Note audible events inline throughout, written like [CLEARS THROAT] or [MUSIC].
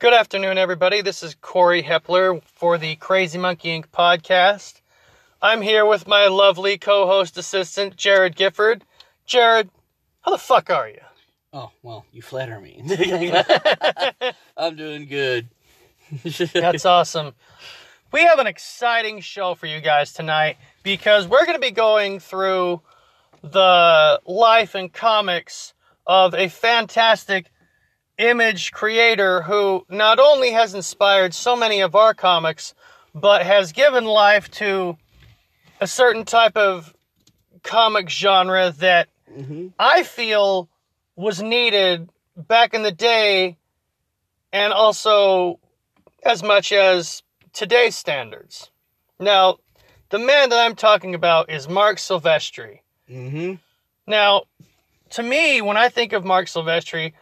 Good afternoon, everybody. This is Corey Hepler for the Crazy Monkey Inc. podcast. I'm here with my lovely co host assistant, Jared Gifford. Jared, how the fuck are you? Oh, well, you flatter me. [LAUGHS] I'm doing good. [LAUGHS] That's awesome. We have an exciting show for you guys tonight because we're going to be going through the life and comics of a fantastic image creator who not only has inspired so many of our comics, but has given life to a certain type of comic genre that I feel was needed back in the day and also as much as today's standards. Now, the man that I'm talking about is Marc Silvestri. Mm-hmm. Now, to me, when I think of Marc Silvestri,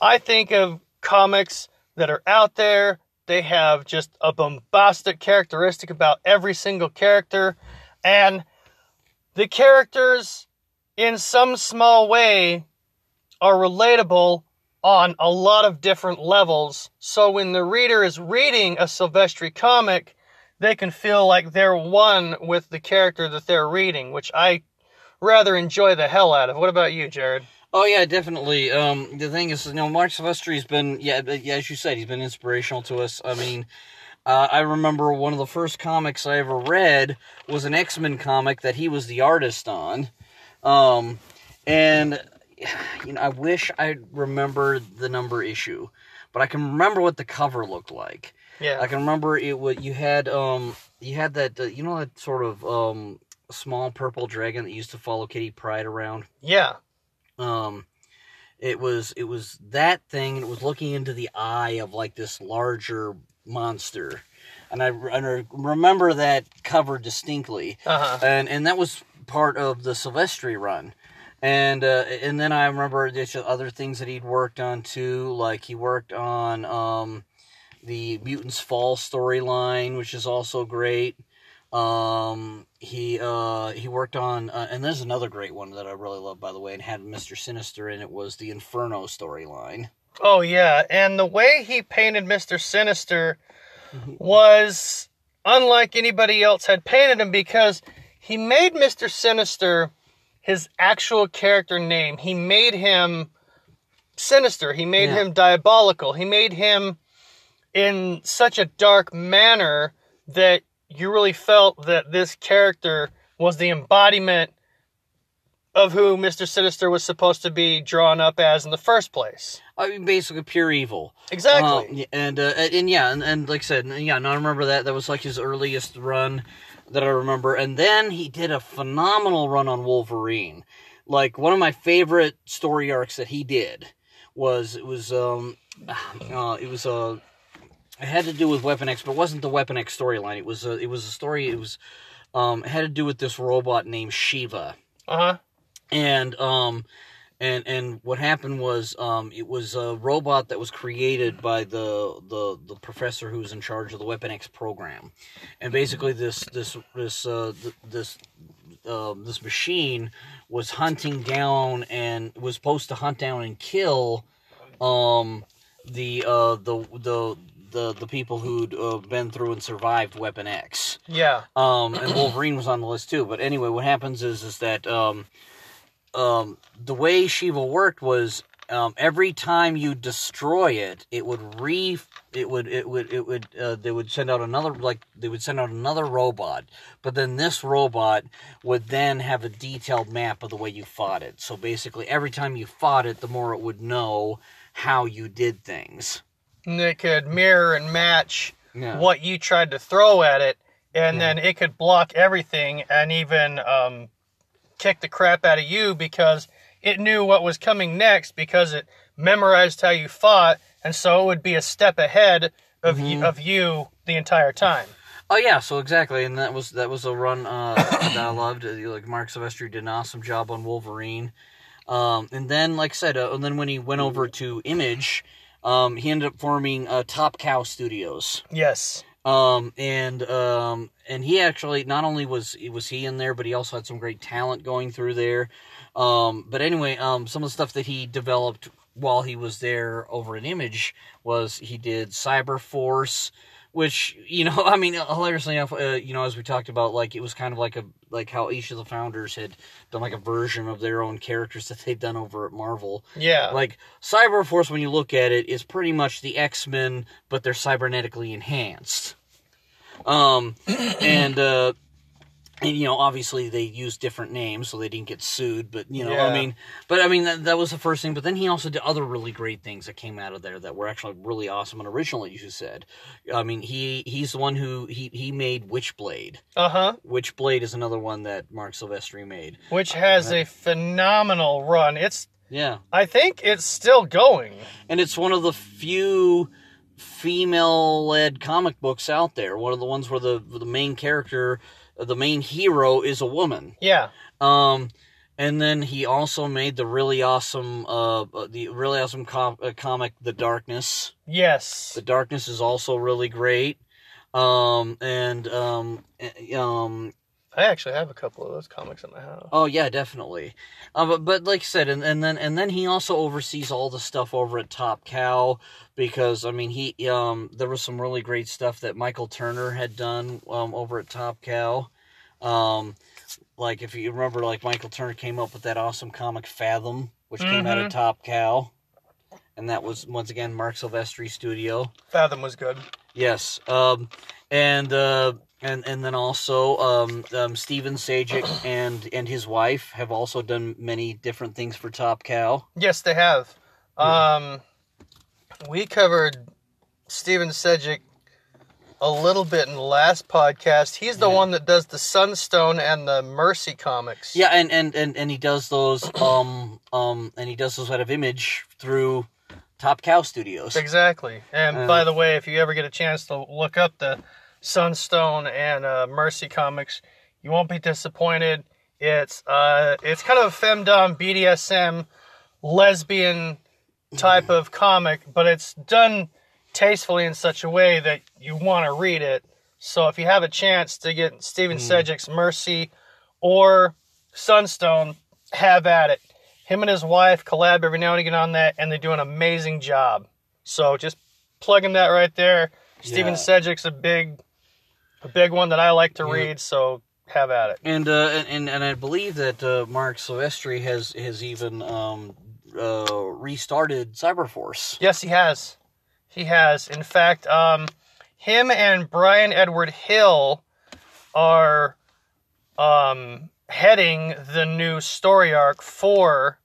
I think of comics that are out there. They have just a bombastic characteristic about every single character. And the characters, in some small way, are relatable on a lot of different levels. So when the reader is reading a Silvestri comic, they can feel like they're one with the character that they're reading, which I rather enjoy the hell out of. What about you, Jared? Oh yeah, definitely. Um, the thing is, you know, Marc Silvestri's been, yeah, yeah, as you said, he's been inspirational to us. I mean, uh, I remember one of the first comics I ever read was an X Men comic that he was the artist on, um, and you know, I wish I remember the number issue, but I can remember what the cover looked like. Yeah. I can remember it. What you had, um, you had that, uh, you know, that sort of um small purple dragon that used to follow Kitty Pryde around. yeah. Um, it was it was that thing, and it was looking into the eye of like this larger monster, and I, I remember that cover distinctly, Uh-huh. and and that was part of the Silvestri run. And uh, and then I remember there's just other things that he'd worked on too, like he worked on um, the Mutants Fall storyline, which is also great. Um, he uh, he worked on, uh, and there's another great one that I really love, by the way, and had Mister Sinister in it was the Inferno storyline. Oh yeah, and the way he painted Mr. Sinister was unlike anybody else had painted him because he made Mr. Sinister his actual character name. He made him sinister. He made Yeah. him diabolical. He made him in such a dark manner that you really felt that this character was the embodiment of who Mr. Sinister was supposed to be drawn up as in the first place. I mean, basically pure evil. Exactly. Uh, and uh, and yeah, and, and like I said, yeah, no, I remember that. That was like his earliest run that I remember. And then he did a phenomenal run on Wolverine. Like one of my favorite story arcs that he did was it was um [SIGHS] uh, it was a it had to do with Weapon X, but it wasn't the Weapon X storyline. It was a, it was a story. It was um it had to do with this robot named Shiva Uh huh. and um and and what happened was um it was a robot that was created by the the the professor who was in charge of the weapon x program and basically this this this uh th- this um this machine was hunting down and was supposed to hunt down and kill um the uh the the the, the people who'd uh, been through and survived Weapon X Yeah. um, and Wolverine was on the list too. But anyway, what happens is is that um, um, the way Shiva worked was um, every time you destroy it, it would re it would it would it would uh, they would send out another like they would send out another robot, but then this robot would then have a detailed map of the way you fought it. So basically, every time you fought it, the more it would know how you did things. It could mirror and match Yeah. what you tried to throw at it, and then it could block everything and even um, kick the crap out of you because it knew what was coming next because it memorized how you fought, and so it would be a step ahead of you, of you the entire time. Oh yeah, so exactly, and that was that was a run uh, [COUGHS] that I loved. Uh, Like Marc Silvestri did an awesome job on Wolverine, um, and then like I said, uh, and then when he went over to Image, um, he ended up forming uh, Top Cow Studios. Yes. Um, and um, and he actually not only was was he in there, but he also had some great talent going through there. Um, but anyway, um, some of the stuff that he developed while he was there over at Image was he did Cyber Force, which you know, [LAUGHS] I mean, hilariously enough, uh, you know, as we talked about, like it was kind of like a like how each of the founders had done like a version of their own characters that they'd done over at Marvel. Yeah. Like Cyber Force, when you look at it, is pretty much the X Men, but they're cybernetically enhanced. Um, [CLEARS THROAT] and uh, and you know, obviously they used different names, so they didn't get sued. But you know, Yeah. I mean, but I mean that, that was the first thing. But then he also did other really great things that came out of there that were actually really awesome and original. as You said, I mean, he he's the one who he he made Witchblade. Uh huh. Witchblade is another one that Marc Silvestri made. Which has a phenomenal run. It's, Yeah, I think it's still going. and it's one of the few female-led comic books out there. One of the ones where the the main character, the main hero, is a woman. Yeah. Um, and then he also made the really awesome, uh, the really awesome com- uh, comic, The Darkness. Yes. The Darkness is also really great. Um, and um, um, I actually have a couple of those comics in my house. Oh yeah, definitely. Uh, but but like I said, and, and then and then he also oversees all the stuff over at Top Cow because I mean he um there was some really great stuff that Michael Turner had done um over at Top Cow. Um, like if you remember, like Michael Turner came up with that awesome comic Fathom, which came out of Mhm. Top Cow, and that was once again Marc Silvestri studio. Fathom was good. Yes. Um, and uh, and and then also um, um, Steven Sejic [CLEARS THROAT] and and his wife have also done many different things for Top Cow. Yes, they have. Um, we covered Steven Sedgwick a little bit in the last podcast. He's the Yeah. one that does the Sunstone and the Mercy comics. Yeah, and and and, and he does those [CLEARS THROAT] um um and he does those out of Image through Top Cow Studios. Exactly. And Uh, by the way, if you ever get a chance to look up the Sunstone and uh, Mercy comics, you won't be disappointed. It's uh, it's kind of a femdom BDSM lesbian type of comic, but it's done tastefully in such a way that you want to read it. So if you have a chance to get Stephen Sedgwick's Mercy or Sunstone, have at it. Him and his wife collab every now and again on that, and they do an amazing job. So just plugging that right there. Stephen Yeah. Sedgwick's a big, a big one that I like to Yeah. read. So have at it. And uh, and- and I believe that uh, Marc Silvestri has has even um uh restarted Cyberforce. Yes, he has. He has. In fact, um, him and Bryan Edward Hill are um, heading the new story arc for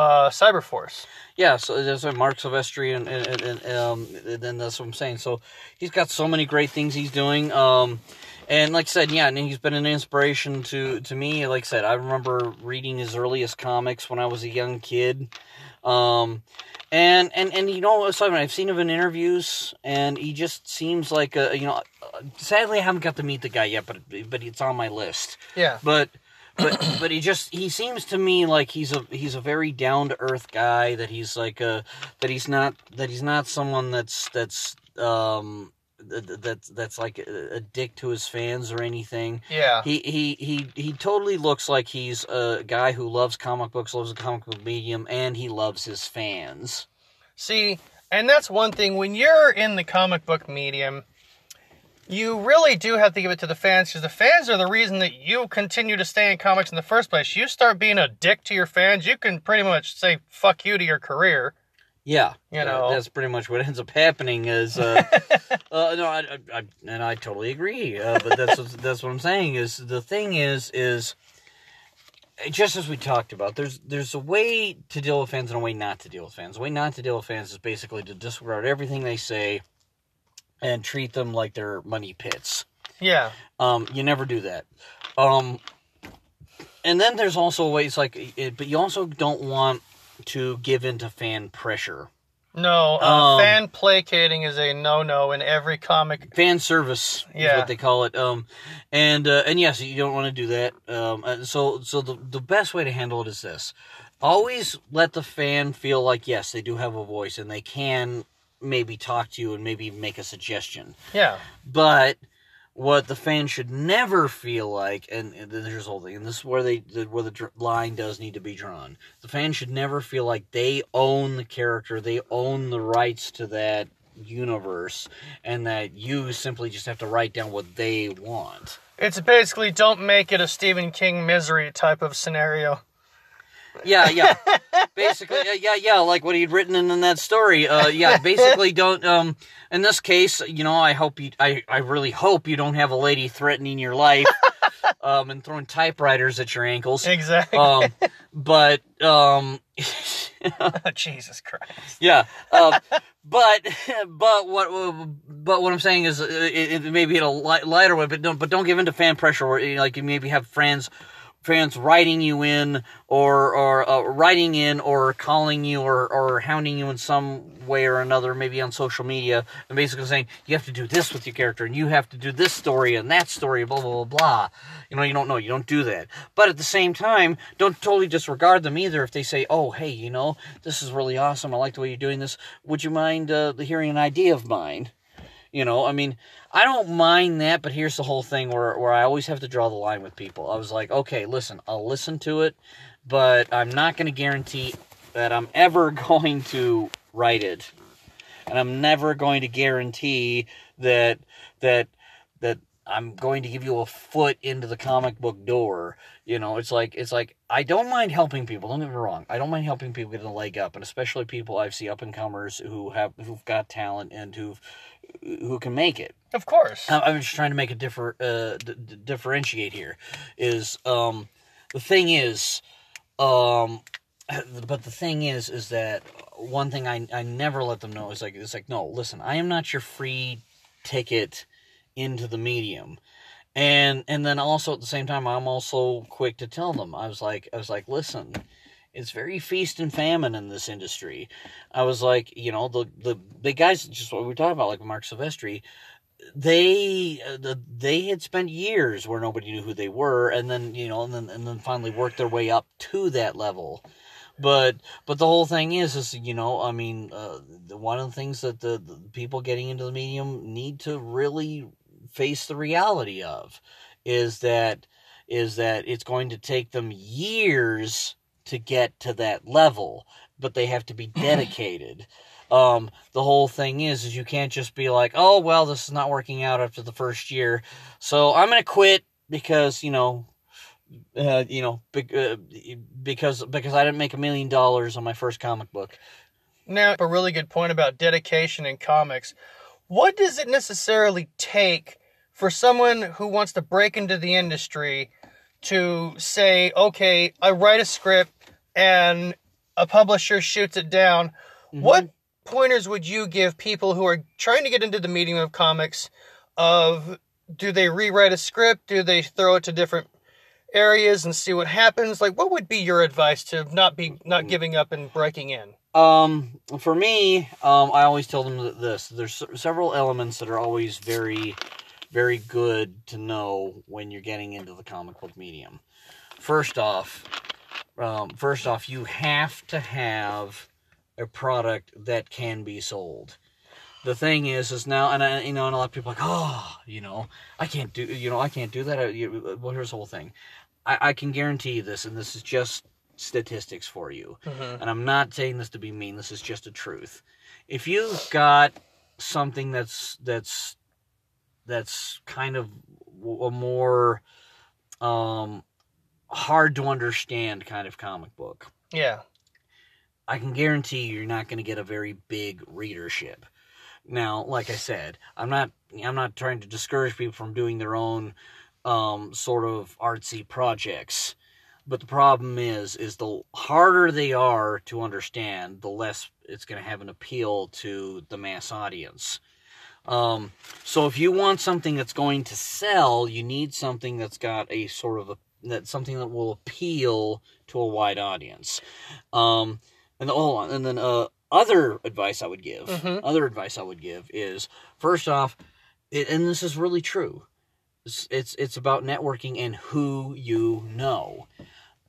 uh, Cyberforce. Yeah, so what Marc Silvestri and and, and, and um and then that's what I'm saying. So he's got so many great things he's doing. Um and like I said, yeah, and he's been an inspiration to to me. Like I said, I remember reading his earliest comics when I was a young kid. Um and and and you know, Simon, I've seen him in interviews, and he just seems like a you know. Sadly, I haven't got to meet the guy yet, but but it's on my list Yeah. but but but he just he seems to me like he's a he's a very down to earth guy that he's like a that he's not that he's not someone that's that's um th- th- that's that's like a, a dick to his fans or anything Yeah. he he he he totally looks like he's a guy who loves comic books loves the comic book medium and he loves his fans See, and that's one thing when you're in the comic book medium, you really do have to give it to the fans because the fans are the reason that you continue to stay in comics in the first place. You start being a dick to your fans, you can pretty much say fuck you to your career. Yeah, You uh, know. that's pretty much what [LAUGHS] ends up happening. Is uh, [LAUGHS] uh, no, I, I, I, and I totally agree. Uh, but that's what, [LAUGHS] that's what I'm saying. Is the thing is is just as we talked about. There's there's a way to deal with fans and a way not to deal with fans. The way not to deal with fans is basically to disregard everything they say and treat them like they're money pits. Yeah. Um, you never do that. Um, and then there's also ways like, it, but you also don't want to give in to fan pressure. No, uh, Um, fan placating is a no-no in every comic. fan service is what they call it um and uh, and yes you don't want to do that um uh, so so the the best way to handle it is this always let the fan feel like yes they do have a voice and they can maybe talk to you and maybe make a suggestion Yeah. but what the fan should never feel like, and, and there's the whole thing, and this is where they where the dr- line does need to be drawn. The fan should never feel like they own the character, they own the rights to that universe, and that you simply just have to write down what they want. It's basically don't make it a Stephen King misery type of scenario. Yeah, yeah. basically, yeah, yeah, yeah, like what he'd written in, in that story. Uh, yeah, basically, [LAUGHS] don't. Um, in this case, you know, I hope you, I, I really hope you don't have a lady threatening your life, [LAUGHS] um, and throwing typewriters at your ankles. Exactly. Um, but um, [LAUGHS] Jesus Christ. yeah. Um, but but what but what I'm saying is, uh, it, it maybe in a light, lighter way, but don't but don't give in to fan pressure. Where you know, like you maybe have friends fans writing you in or or uh, writing in or calling you or or hounding you in some way or another maybe on social media and basically saying you have to do this with your character and you have to do this story and that story blah blah blah blah. You know you don't know. You don't do that. But at the same time don't totally disregard them either if they say oh hey you know this is really awesome. I like the way you're doing this. Would you mind uh, hearing an idea of mine you know, I mean, I don't mind that, but here's the whole thing where, where I always have to draw the line with people. I was like, okay, listen, I'll listen to it, but I'm not going to guarantee that I'm ever [LAUGHS] going to write it. And I'm never going to guarantee that that that I'm going to give you a foot into the comic book door. You know, it's like it's like I don't mind helping people. Don't get me wrong. I don't mind helping people get a leg up, and especially people I see up and comers who have who've got talent and who've who can make it. Of course. I'm, I'm just trying to make a differ uh, d- d- differentiate here. Is um the thing is um [SIGHS] but the thing is is that one thing I I never let them know is like it's like no listen I am not your free ticket into the medium and and then also at the same time i'm also quick to tell them i was like i was like listen it's very feast and famine in this industry. I was like you know the the big guys just what we were talking about like marc silvestri they uh, the, they had spent years where nobody knew who they were and then you know and then and then finally worked their way up to that level. But but the whole thing is is you know i mean uh, one of the things that the, the people getting into the medium need to really face the reality of is that is that it's going to take them years to get to that level but they have to be dedicated um, the whole thing is is you can't just be like oh well this is not working out after the first year so i'm gonna quit because you know uh, you know be, uh, because because i didn't make a million dollars on my first comic book Now, a really good point about dedication in comics. What does it necessarily take for someone who wants to break into the industry to say, okay, I write a script and a publisher shoots it down? What pointers would you give people who are trying to get into the medium of comics of do they rewrite a script? Do they throw it to different areas and see what happens? Like what would be your advice to not be not giving up and breaking in? Um, for me, um, I always tell them this. There's several elements that are always very, very good to know when you're getting into the comic book medium. First off, um, first off, you have to have a product that can be sold. The thing is, is now, and I, you know, and a lot of people are like, oh, you know, I can't do, you know, I can't do that. I, you, well, here's the whole thing. I, I can guarantee you this, and this is just statistics for you and I'm not saying this to be mean. This is just a truth. If you've got something that's that's that's kind of a more um, hard to understand kind of comic book, Yeah. I can guarantee you're not going to get a very big readership. Now, like I said, I'm not I'm not trying to discourage people from doing their own um, sort of artsy projects. But the problem is, is the harder they are to understand, the less it's going to have an appeal to the mass audience. Um, so if you want something that's going to sell, you need something that's got a sort of a that something that will appeal to a wide audience. Um, and on, and then uh, other advice I would give, Mhm. other advice I would give is first off, it, and this is really true. It's, it's it's about networking and who you know.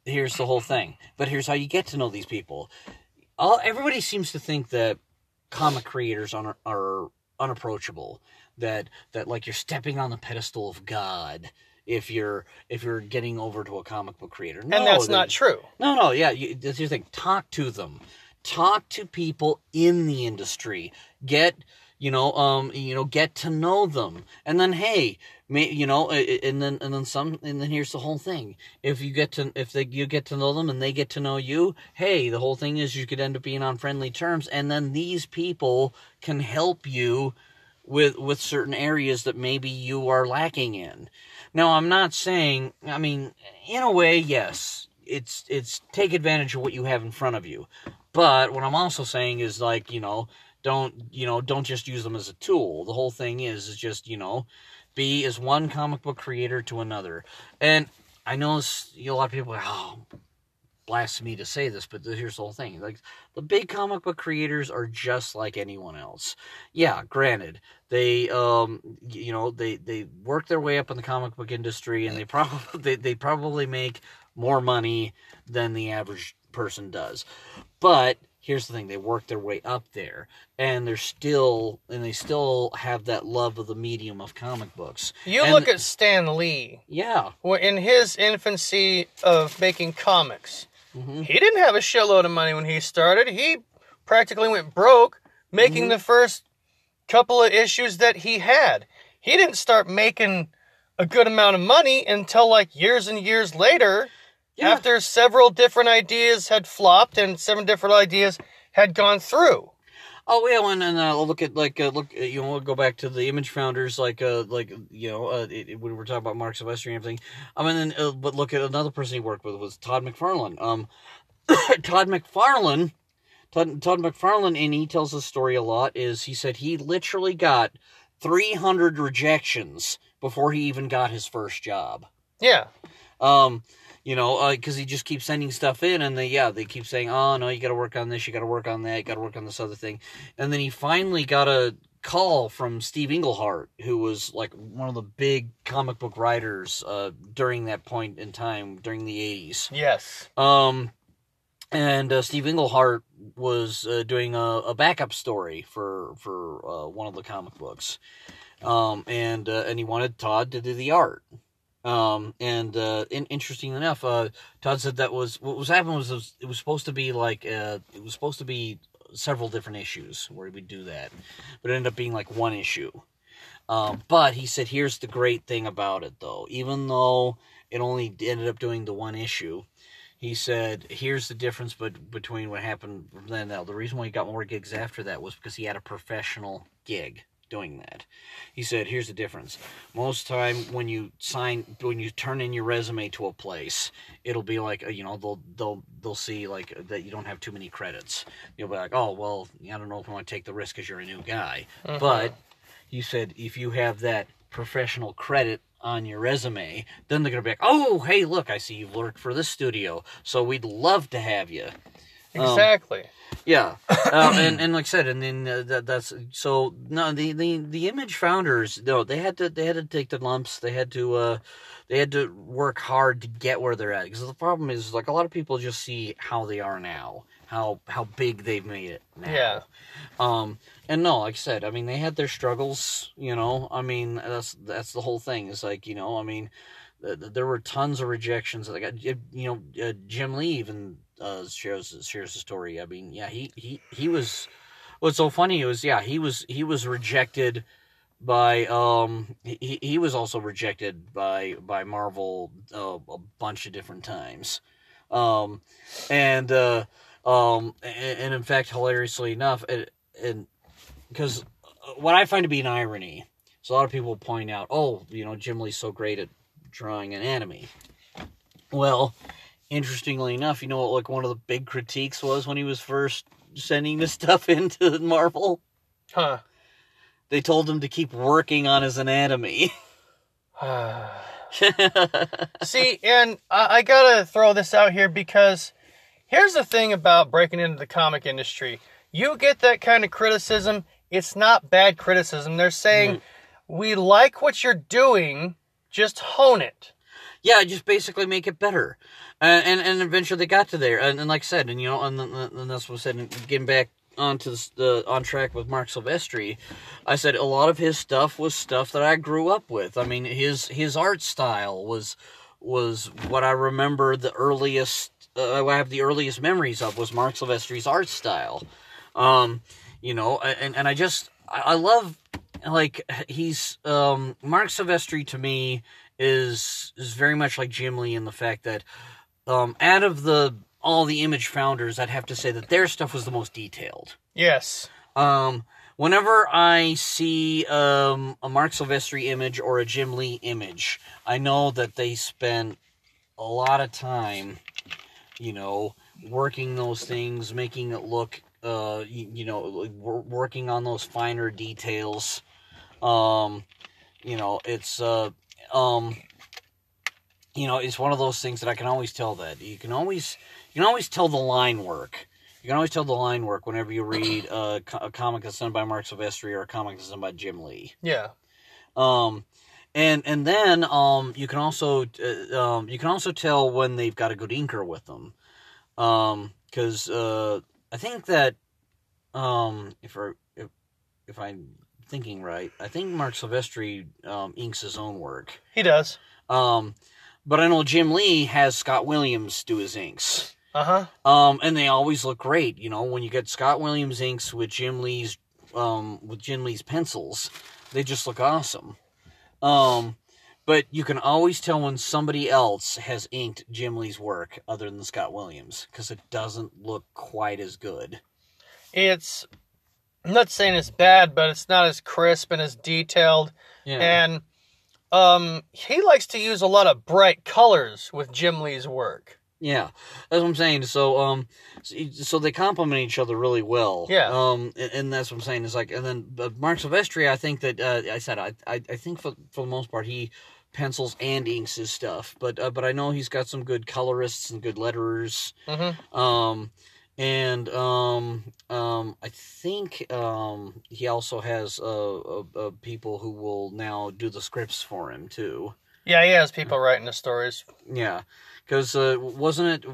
Here's the whole thing. But here's how you get to know these people. All everybody seems to think that comic creators are are unapproachable. That that like you're stepping on the pedestal of God if you're if you're getting over to a comic book creator. No, and that's not true. no, no, yeah. You, that's your thing. Talk to them. Talk to people in the industry. Get, you know, um, you know, get to know them, and then hey, may, you know, and then and then some, and then here's the whole thing. If you get to, if they you get to know them and they get to know you, hey, the whole thing is you could end up being on friendly terms, and then these people can help you with with certain areas that maybe you are lacking in. Now, I'm not saying, I mean, in a way, yes, it's it's take advantage of what you have in front of you. But what I'm also saying is like, you know, don't, you know, don't just use them as a tool. The whole thing is is just, you know, be as one comic book creator to another. And I know a lot of people are, oh, blasphemy to say this, but here's the whole thing. Like the big comic book creators are just like anyone else. Yeah, granted, they um you know, they they work their way up in the comic book industry and they probably [LAUGHS] they, they probably make more money than the average person does. But here's the thing, they work their way up there and they're still and they still have that love of the medium of comic books. You And- look at Stan Lee. Yeah. Well, in his infancy of making comics, Mhm. he didn't have a shitload of money when he started. He practically went broke making the first couple of issues that he had. He didn't start making a good amount of money until like years and years later, Yeah. after several different ideas had flopped and seven different ideas had gone through. Oh yeah, and then uh, look at like uh, look uh, you know we'll go back to the image founders like uh like you know uh, it, it- when we're talking about Mark Silvestri and everything. I mean, then, uh, but look at another person he worked with was Todd McFarlane. Um, [COUGHS] Todd McFarlane, Todd, Todd McFarlane, and he tells the story a lot. Is he said he literally got three hundred rejections before he even got his first job. Yeah. Um, you know, because he just keeps sending stuff in, and they yeah they keep saying, oh no, you got to work on this, you got to work on that, you got to work on this other thing, and then he finally got a call from Steve Englehart, who was like one of the big comic book writers uh, during that point in time during the eighties. Yes. Um, and uh, Steve Englehart was uh, doing a, a backup story for for uh, one of the comic books, um, and uh, and he wanted Todd to do the art. Um, and uh, in, interesting enough, uh, Todd said that was what was happening was, it was it was supposed to be like uh, it was supposed to be several different issues where he would do that, but it ended up being like one issue. Um, but he said, here's the great thing about it, though. Even though it only ended up doing the one issue, he said, here's the difference but, between what happened then now. The reason why he got more gigs after that was because he had a professional gig doing that. He said, here's the difference. Most time when you sign, when you turn in your resume to a place, it'll be like, you know, they'll, they'll, they'll see like that you don't have too many credits. You'll be like, oh, well, I don't know if I want to take the risk because you're a new guy. But he said if you have that professional credit on your resume, then they're gonna be like, "Oh, hey, look, I see you've worked for this studio, so we'd love to have you." Um, Exactly. Yeah, [COUGHS] um, and and like I said, and then uh, that that's so no the, the the image founders no they had to they had to take the lumps they had to uh they had to work hard to get where they're at because the problem is like a lot of people just see how they are now how how big they've made it now. Yeah. Um, and no, like I said, I mean they had their struggles. You know, I mean that's that's the whole thing. It's like you know, I mean, there were tons of rejections. Like I- you know, uh, Jim Lee even uh, shares shares the story. I mean, yeah, he he he was. What's so funny was yeah he was he was rejected by um he he was also rejected by by Marvel uh, a bunch of different times, um and uh um and, and in fact hilariously enough and and because what I find to be an irony, so a lot of people point out, oh, you know, Jim Lee's so great at drawing anatomy. Well, interestingly enough, you know what? Like one of the big critiques was when he was first sending this [LAUGHS] stuff into Marvel. Huh. They told him to keep working on his anatomy. [LAUGHS] [SIGHS] See, and I, I gotta throw this out here because here's the thing about breaking into the comic industry. You get that kind of criticism, it's not bad criticism. They're saying, mm. we like what you're doing, just hone it. yeah, just basically make it better. Uh, and and eventually they got to there. And, and like I said, and you know, and, and, that's what I said. Getting back onto the, on track with Marc Silvestri, I said a lot of his stuff was stuff that I grew up with. I mean, his his art style was was what I remember the earliest. Uh, I have the earliest memories of was Marc Silvestri's art style. Um, you know, and and I just I love like he's um Marc Silvestri to me is is very much like Jim Lee in the fact that um out of the all the image founders I'd have to say that their stuff was the most detailed. Yes. Um whenever I see um a Marc Silvestri image or a Jim Lee image, I know that they spent a lot of time, you know, working those things, making it look uh you, you know, like, wor- working on those finer details. Um you know, it's uh um you know, it's one of those things that I can always tell that you can always you can always tell the line work. You can always tell the line work whenever you read co- a comic that's done by Marc Silvestri or a comic that's done by Jim Lee. Yeah. Um, and and then um, you can also uh, um, you can also tell when they've got a good inker with them, Um because uh, I think that um, if I if, if I'm thinking right, I think Marc Silvestri um, inks his own work. He does. Um, but I know Jim Lee has Scott Williams do his inks. Uh huh. Um, and they always look great. You know, when you get Scott Williams inks with Jim Lee's, um, with Jim Lee's pencils, they just look awesome. Um, but you can always tell when somebody else has inked Jim Lee's work other than Scott Williams because it doesn't look quite as good. It's. I'm not saying it's bad, but it's not as crisp and as detailed. Yeah. And um, he likes to use a lot of bright colors with Jim Lee's work. Yeah, that's what I'm saying. So, um, so they complement each other really well. Yeah. Um, and, and that's what I'm saying. Is like, and then but Marc Silvestri, I think that uh, I said I, I I think for for the most part he pencils and inks his stuff, but uh, but I know he's got some good colorists and good letterers. Mm-hmm. Um, and um, um, I think um, he also has uh, uh, uh, people who will now do the scripts for him too. Yeah, he has people writing the stories. Yeah, because uh, wasn't it?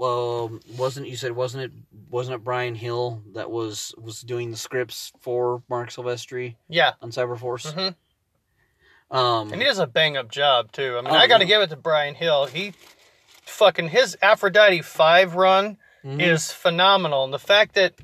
Um, wasn't you said wasn't it? Wasn't it Bryan Hill that was was doing the scripts for Marc Silvestri Yeah. on Cyberforce? hmm Um, And he does a bang up job too. I mean, Oh, I got to yeah. give it to Bryan Hill. He fucking his Aphrodite five run mhm, is phenomenal, and the fact that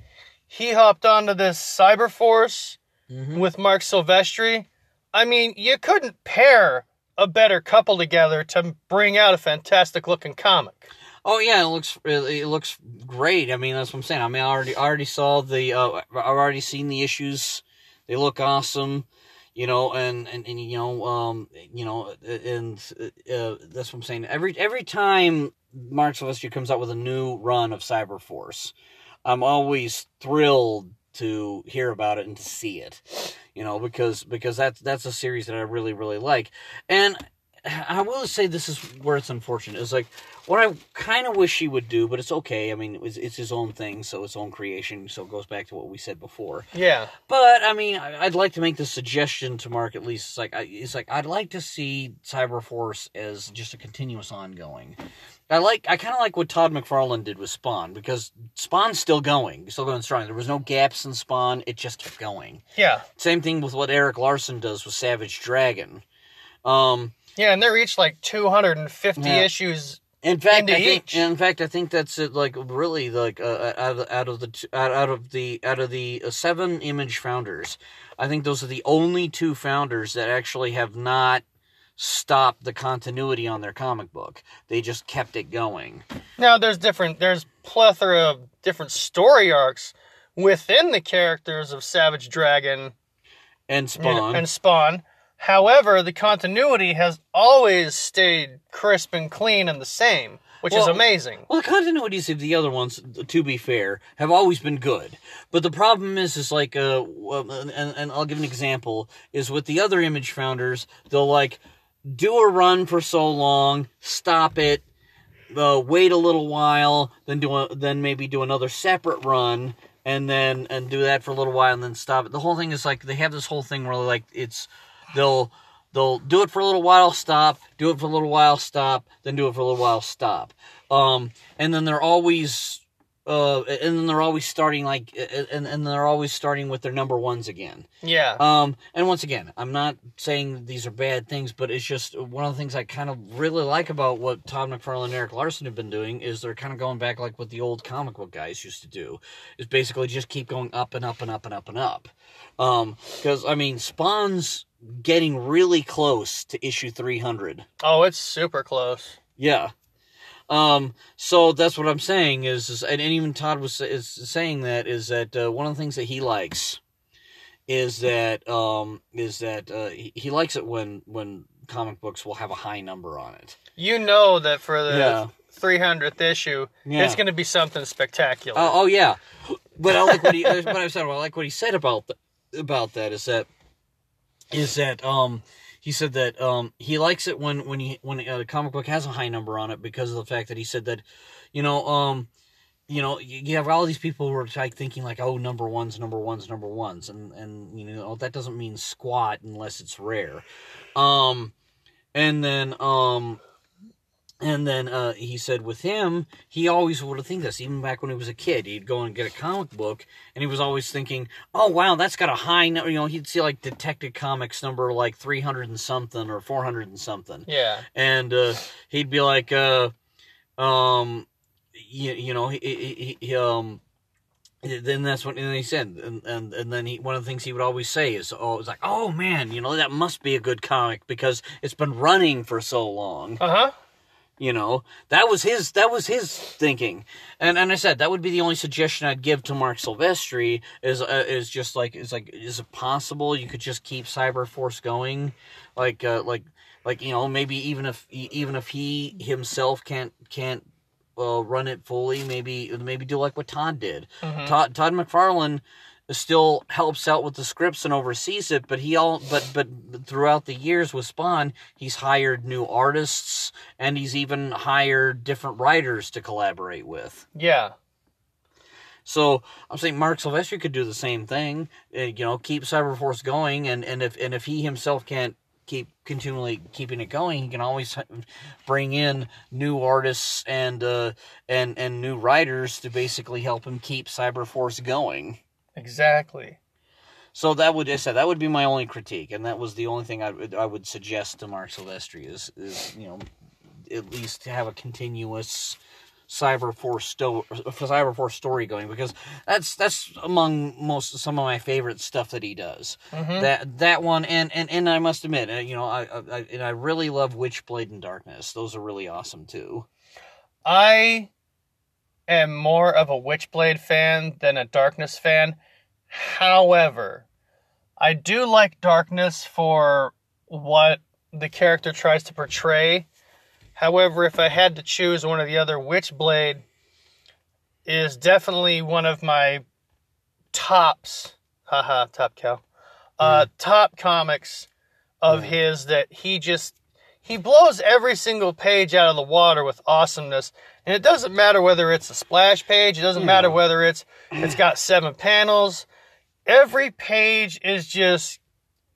he hopped onto this Cyberforce mhm. with Marc Silvestri, I mean, you couldn't pair a better couple together to bring out a fantastic looking comic. Oh yeah, it looks it, looks great. I mean, that's what I'm saying. I mean, I already I already saw the uh, I've already seen the issues. They look awesome, you know, and and, and you know, um, you know, and uh, that's what I'm saying. Every every time Marc Silvestri comes out with a new run of Cyber Force, I'm always thrilled to hear about it and to see it, you know, because because that's that's a series that I really really like, and I will say this is where it's unfortunate. Is like what I kind of wish he would do, but it's okay. I mean, it's, it's his own thing, so it's own creation. So it goes back to what we said before. Yeah. But I mean, I- I'd like to make the suggestion to Marc at least. It's like I, it's like I'd like to see Cyberforce as just a continuous ongoing. I like I kind of like what Todd McFarlane did with Spawn because Spawn's still going, still going strong. There was no gaps in Spawn; it just kept going. Yeah. Same thing with what Erik Larsen does with Savage Dragon. Um, Yeah, and they're each like 250 Yeah. issues. In fact, into I think. each. In fact, I think that's it. Like really, like uh, out of out of the out, out of the out of the uh, seven image founders, I think those are the only two founders that actually have not stopped the continuity on their comic book. They just kept it going. Now, there's different, there's plethora of different story arcs within the characters of Savage Dragon And Spawn. and Spawn. However, the continuity has always stayed crisp and clean and the same, which is amazing. Well, the continuities of the other ones, to be fair, have always been good. But the problem is, is like, uh, and, and I'll give an example, is with the other image founders, they'll like do a run for so long, stop it, uh, wait a little while, then do a, then maybe do another separate run, and then and do that for a little while, and then stop it. The whole thing is like they have this whole thing where like it's they'll they'll do it for a little while, stop, do it for a little while, stop, then do it for a little while, stop. Um, and then they're always uh, and then they're always starting like, and and they're always starting with their number ones again. Yeah. Um, and once again, I'm not saying these are bad things, but it's just one of the things I kind of really like about what Todd McFarlane and Erik Larsen have been doing is they're kind of going back like what the old comic book guys used to do, is basically just keep going up and up and up and up and up. Um, because I mean, Spawn's getting really close to issue 300. oh, it's super close. Yeah. Um, so that's what I'm saying is, is and even Todd was is saying that is that uh, one of the things that he likes is that um is that uh, he, he likes it when when comic books will have a high number on it. You know that for the Yeah. 300th issue, Yeah. it's going to be something spectacular. Oh, oh yeah, but I like what he. [LAUGHS] But I said, well, I like what he said about th- about that. Is that is that um he said that um he likes it when when he when a comic book has a high number on it because of the fact that he said that you know um you know you have all these people who are like thinking like oh number ones number ones number ones and and you know that doesn't mean squat unless it's rare. Um and then um and then uh, he said with him, he always would have think this. Even back when he was a kid, he'd go and get a comic book, and he was always thinking, "Oh wow, that's got a high number." You know, he'd see like Detective Comics number like three hundred and something or four hundred and something, yeah. and uh, he'd be like, uh, um, you, you know, he, he, he um. Then that's what and he said, and, and and then he one of the things he would always say is, "Oh, it's like, oh man, you know that must be a good comic because it's been running for so long." Uh huh. You know, that was his that was his thinking, and and I said that would be the only suggestion I'd give to Marc Silvestri is uh, is just like is like is it possible you could just keep Cyberforce going, like uh, like like you know maybe even if even if he himself can't can't uh, run it fully, maybe maybe do like what Todd did. Mhm. Todd Todd McFarlane still helps out with the scripts and oversees it, but he all but but throughout the years with Spawn, he's hired new artists and he's even hired different writers to collaborate with. Yeah. So I'm saying Marc Silvestri could do the same thing, uh, you know, keep Cyberforce going, and and if and if he himself can't keep continually keeping it going, he can always bring in new artists and uh, and and new writers to basically help him keep Cyberforce going. Exactly. So that would I said that would be my only critique, and that was the only thing I would I would suggest to Marc Silvestri is is you know at least to have a continuous Cyberforce sto- Cyberforce story going because that's that's among most some of my favorite stuff that he does. hmm That that one and and and I must admit, uh, you know, I, I I- and I really love Witchblade and Darkness. Those are really awesome too. I am more of a Witchblade fan than a Darkness fan. However, I do like Darkness for what the character tries to portray. However, if I had to choose one or the other, Witchblade is definitely one of my tops. Haha, top cow. Uh, top comics of Mhm. his that he just he blows every single page out of the water with awesomeness and it doesn't matter whether it's a splash page it doesn't matter whether it's it's got seven panels every page is just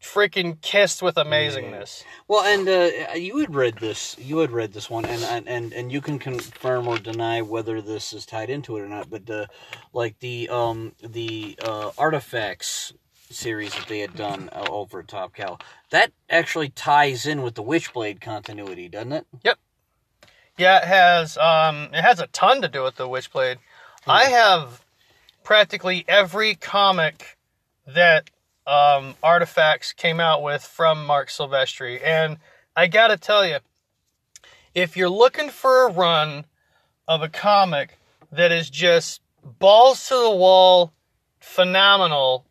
freaking kissed with amazingness Well, and uh, you had read this. You had read this one, and and and, you can confirm or deny whether this is tied into it or not. But uh, like the um the uh, artifacts series that they had done uh, over at Top Cow, that actually ties in with the Witchblade continuity, doesn't it? Yep. Yeah it has um it has a ton to do with the witchblade i have practically every comic that um artifacts came out with from marc silvestri. And i gotta tell you if you're looking for a run of a comic that is just balls to the wall phenomenal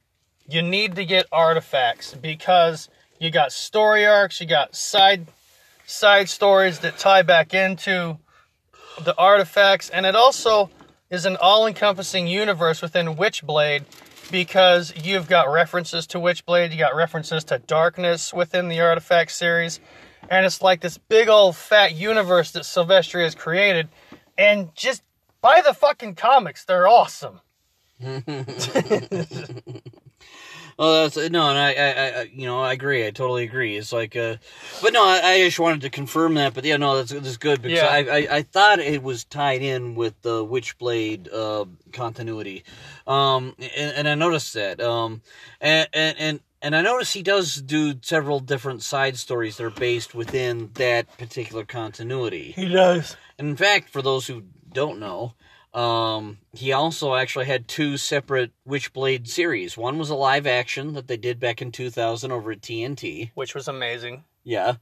you need to get artifacts because you got story arcs you got side side stories that tie back into the artifacts. And it also is an all-encompassing universe within witchblade because you've got references to witchblade you got references to darkness within the artifact series and it's like this big old fat universe that Silvestri has created and just buy the fucking comics they're awesome [LAUGHS] [LAUGHS] Well, that's no, and I, I, I, you know, I agree. I totally agree. It's like, uh, but no, I, I just wanted to confirm that. But yeah, no, that's that's good because Yeah. I, I, I thought it was tied in with the Witchblade uh, continuity, um, and, and I noticed that, um, and and. and and I noticed he does do several different side stories that are based within that particular continuity. He does. And in fact, for those who don't know, um, he also actually had two separate Witchblade series. One was a live action that they did back in 2000 over at TNT. Which was amazing. Yeah.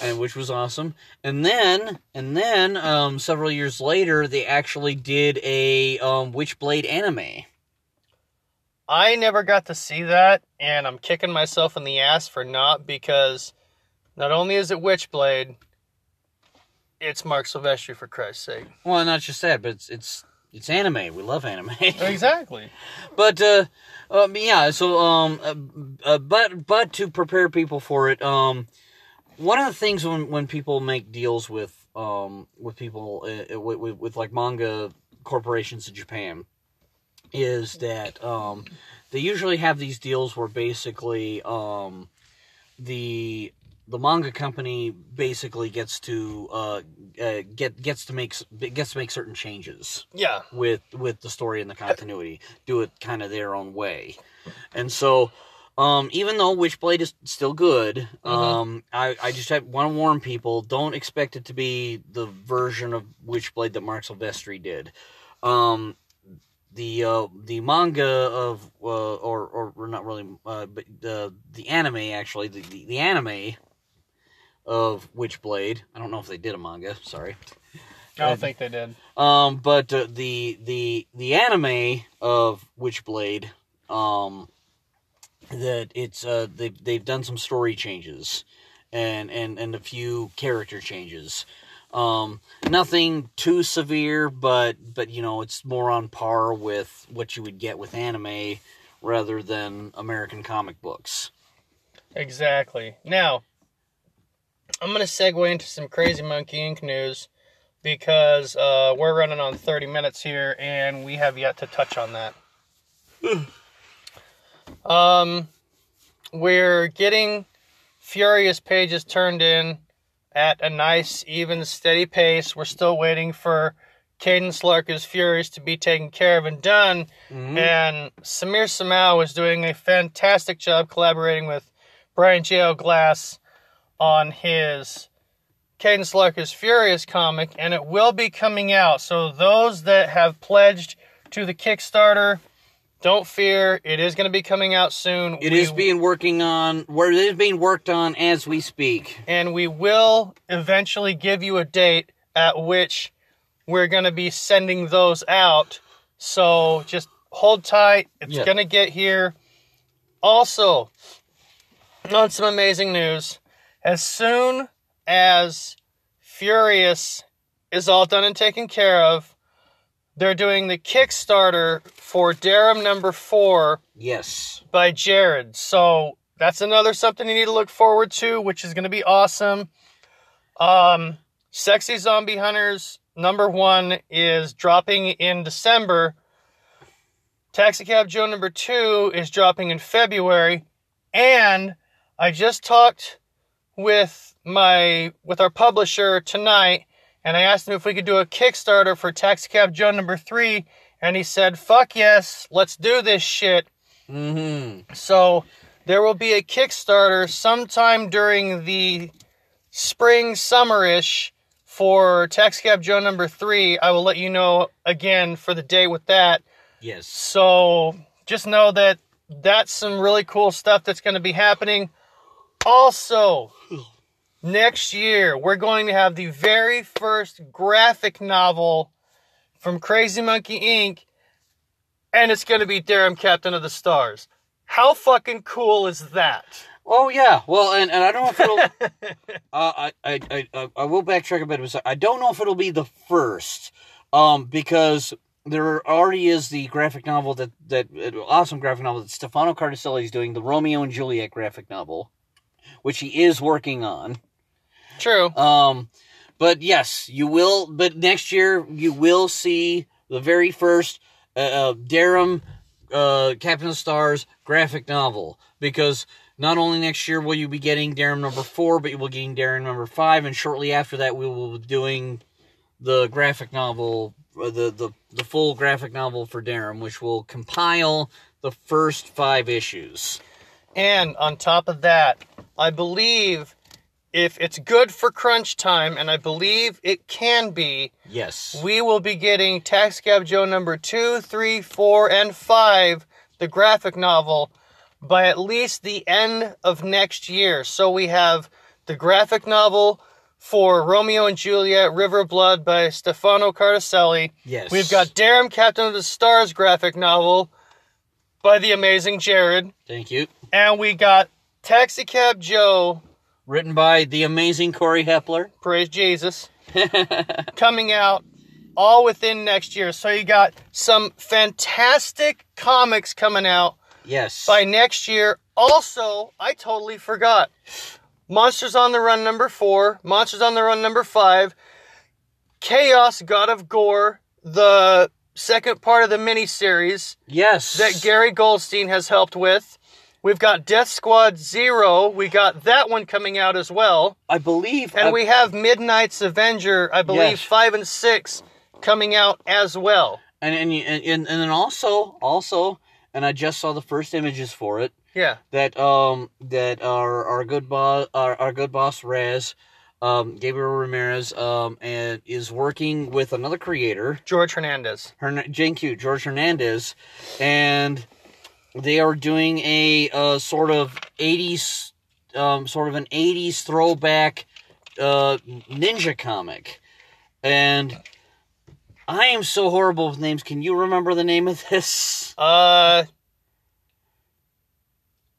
And which was awesome. And then, and then, um, several years later, they actually did a um, Witchblade anime. I never got to see that, and I'm kicking myself in the ass for not because not only is it Witchblade, it's Marc Silvestri for Christ's sake. Well, not just that, but it's it's it's anime. We love anime. [LAUGHS] Exactly. but uh, um, yeah. So um, uh, uh, but but to prepare people for it, um, one of the things when when people make deals with um with people uh, with, with with like manga corporations in Japan is that um they usually have these deals where basically um the the manga company basically gets to uh, uh get gets to make gets to make certain changes. Yeah. with with the story and the continuity. Do it kind of their own way. And so um even though witchblade is still good um i i just want to warn people don't expect it to be the version of witchblade that marc silvestri did. Um the uh the manga of uh, or or or not really uh, but the the anime actually the, the the anime of witchblade i don't know if they did a manga sorry I don't think they did. um, but uh, the the the anime of Witchblade, um, that it's uh they they've done some story changes, and and and a few character changes. Um, nothing too severe, but but you know it's more on par with what you would get with anime rather than American comic books. Exactly. Now, I'm going to segue into some Crazy Monkey Inc. news because uh, we're running on 30 minutes here and we have yet to touch on that. [SIGHS] um, we're getting Furious pages turned in at a nice, even, steady pace. We're still waiting for Cadence Larker's Furious to be taken care of and done. And Samir Samau is doing a fantastic job collaborating with Brian J.O. Glass on his Cadence Larker's Furious comic, and it will be coming out. So those that have pledged to the Kickstarter, don't fear, it is going to be coming out soon. It We- is being working on where it is being worked on as we speak. and we will eventually give you a date at which we're going to be sending those out. So just hold tight. It's Yeah. going to get here. Also, on some amazing news, as soon as Furious is all done and taken care of, they're doing the Kickstarter for Darum number four Yes. by Jared. So that's another something you need to look forward to, which is going to be awesome. Um, Sexy Zombie Hunters number one is dropping in December. Taxicab Joe number two is dropping in February, and I just talked with my with our publisher tonight, and I asked him if we could do a Kickstarter for Taxicab Joe number three, and he said, "Fuck yes, let's do this shit." Mm-hmm. So there will be a Kickstarter sometime during the spring summerish for Taxicab Joe number three. I will let you know again for the day with that. Yes. So just know that that's some really cool stuff that's going to be happening. Also, next year we're going to have the very first graphic novel from Crazy Monkey Inc. And it's going to be Darum Captain of the Stars. How fucking cool is that? Oh yeah. Well, and, and I don't know if it'll. [LAUGHS] uh, I, I I I- I will backtrack a bit. I don't know if it'll be the first, um, because there already is the graphic novel that that uh, awesome graphic novel that Stefano Cardicelli is doing, the Romeo and Juliet graphic novel, which he is working on. True. Um, but yes, you will. But next year you will see the very first uh, uh, Darum uh, Captain of Stars graphic novel because not only next year will you be getting Darum number four, but you will be getting Darum number five, and shortly after that we will be doing the graphic novel, uh, the the the full graphic novel for Darum, which will compile the first five issues. And on top of that, I believe if it's good for crunch time, and I believe it can be, Yes. we will be getting Tax Cab Joe number two, three, four, and five, the graphic novel, by at least the end of next year. So we have the graphic novel for Romeo and Juliet, River Blood by Stefano Cartaselli. Yes. We've got Darum, Captain of the Stars graphic novel by the amazing Jared. Thank you. And we got Taxi Cab Joe, Written by the amazing Corey Hepler. [LAUGHS] praise Jesus, coming out all within next year. So you got some fantastic comics coming out Yes. by next year. Also, I totally forgot. Monsters on the Run number four, Monsters on the Run number five, Chaos God of Gore, the second part of the miniseries yes. that Gary Goldstein has helped with. We've got Death Squad Zero. We got that one coming out as well. I believe. And I- we have Midnight's Avenger, I believe, Yes. five and six coming out as well. and and you- and and then also also, and I just saw the first images for it. Yeah. That um that our our good boss our, our good boss Raz, um Gabriel Ramirez um and is working with another creator George Hernandez. Hern- JQ George Hernandez, and they are doing a uh, sort of '80s, um, sort of an '80s throwback uh, ninja comic, and I am so horrible with names. Can you remember the name of this? Uh,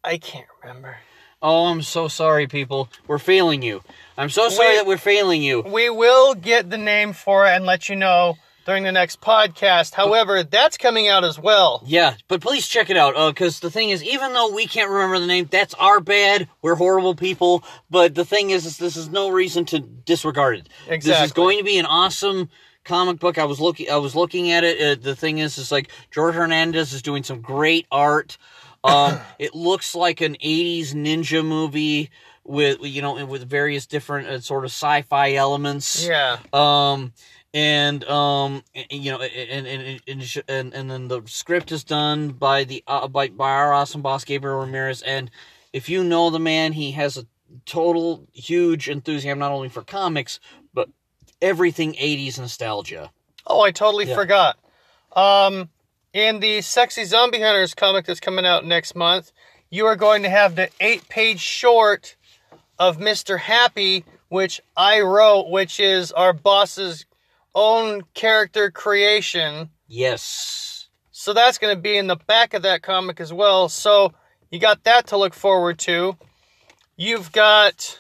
I can't remember. Oh, I'm so sorry, people. We're failing you. I'm so sorry We- that we're failing you. We will get the name for it and let you know during the next podcast. However, that's coming out as well. Yeah, but please check it out. Because the thing is, even though we can't remember the name, that's our bad. We're horrible people. But the thing is, is this is no reason to disregard it. Exactly. This is going to be an awesome comic book. I was looking. I was looking at it. Uh, the thing is, is like George Hernandez is doing some great art. [COUGHS] Um, it looks like an '80s ninja movie with you know with various different uh, sort of sci-fi elements Yeah. um and um and, you know and and, and and and then the script is done by the uh, by by our awesome boss Gabriel Ramirez and if you know the man he has a total huge enthusiasm not only for comics but everything 80s nostalgia Oh, I totally Yeah. forgot. Um, in the Sexy Zombie Hunters comic that's coming out next month, you are going to have the eight page short of Mr. Happy, which I wrote, which is our boss's own character creation. yes So that's going to be in the back of that comic as well. So you got that to look forward to. You've got.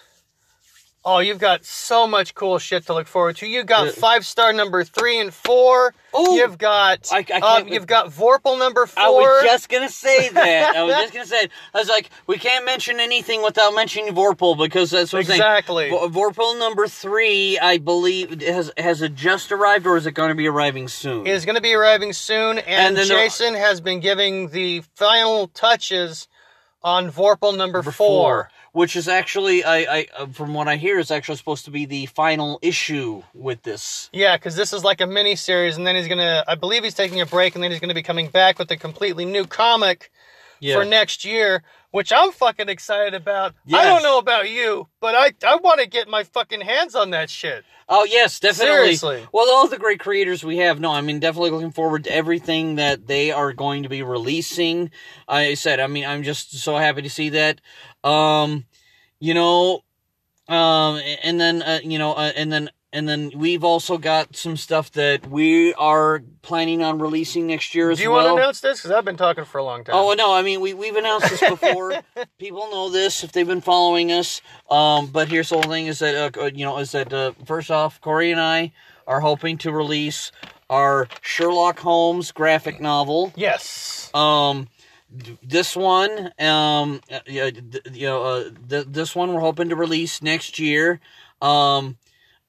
Oh, you've got so much cool shit to look forward to. You've got five star number three and four. Oh, you've got I- I um, you've got Vorpal number four. I was just gonna say that. I was [LAUGHS] just gonna say. It. I was like, we can't mention anything without mentioning Vorpal because that's what I'm saying. exactly. Vorpal number three, I believe, has has it just arrived or is it going to be arriving soon? is going to be arriving soon, and, And Jason has been giving the final touches on Vorpal number, four. Which is actually, I, I, uh, from what I hear, is actually supposed to be the final issue with this. Yeah, because this is like a mini series, and then he's gonna. I believe he's taking a break, and then he's gonna be coming back with a completely new comic Yeah. for next year, which I'm fucking excited about. I don't know about you, but I I want to get my fucking hands on that shit. Oh yes, definitely. Seriously. Well, all the great creators we have. No, I mean definitely looking forward to everything that they are going to be releasing. I said, I mean, I'm just so happy to see that. Um, you know, um, and then uh, you know, uh, and then and then we've also got some stuff that we are planning on releasing next year as Do you well. want to announce this? Because I've been talking for a long time. Oh no! I mean, we we've announced this before. [LAUGHS] People know this if they've been following us. Um, but here's the whole thing: is that uh, you know, is that uh, first off, Corey and I are hoping to release our Sherlock Holmes graphic novel. yes. Um, this one, um, uh, yeah, you know, uh, th- this one we're hoping to release next year. Um,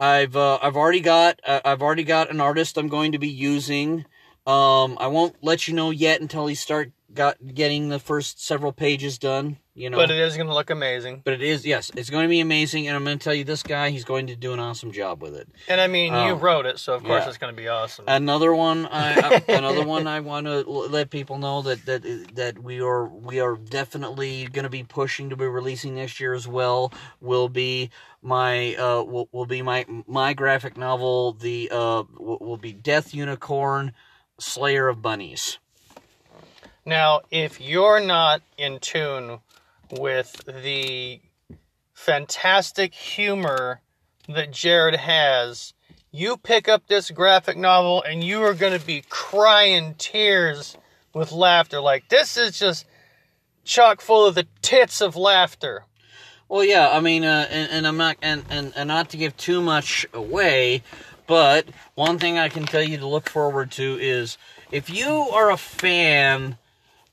I've uh, I've already got uh, I've already got an artist I'm going to be using Um, I won't let you know yet until he start got getting the first several pages done. You know, But it is going to look amazing. but it is yes, it's going to be amazing, and I'm going to tell you, this guy, he's going to do an awesome job with it. And I mean, you Um, wrote it, so of course yeah. it's going to be awesome. Another one, I, I [LAUGHS] another one I want to let people know that that that we are we are definitely going to be pushing to be releasing next year as well. Will be my uh will, will be my my graphic novel. The uh will, will be Death Unicorn, Slayer of Bunnies. Now, if you're not in tune with the fantastic humor that Jared has, you pick up this graphic novel and you are going to be crying tears with laughter. Like, this is just chock full of the tits of laughter. Well, yeah, I mean, uh, and, and I'm not, and, and, and not to give too much away, but one thing I can tell you to look forward to is if you are a fan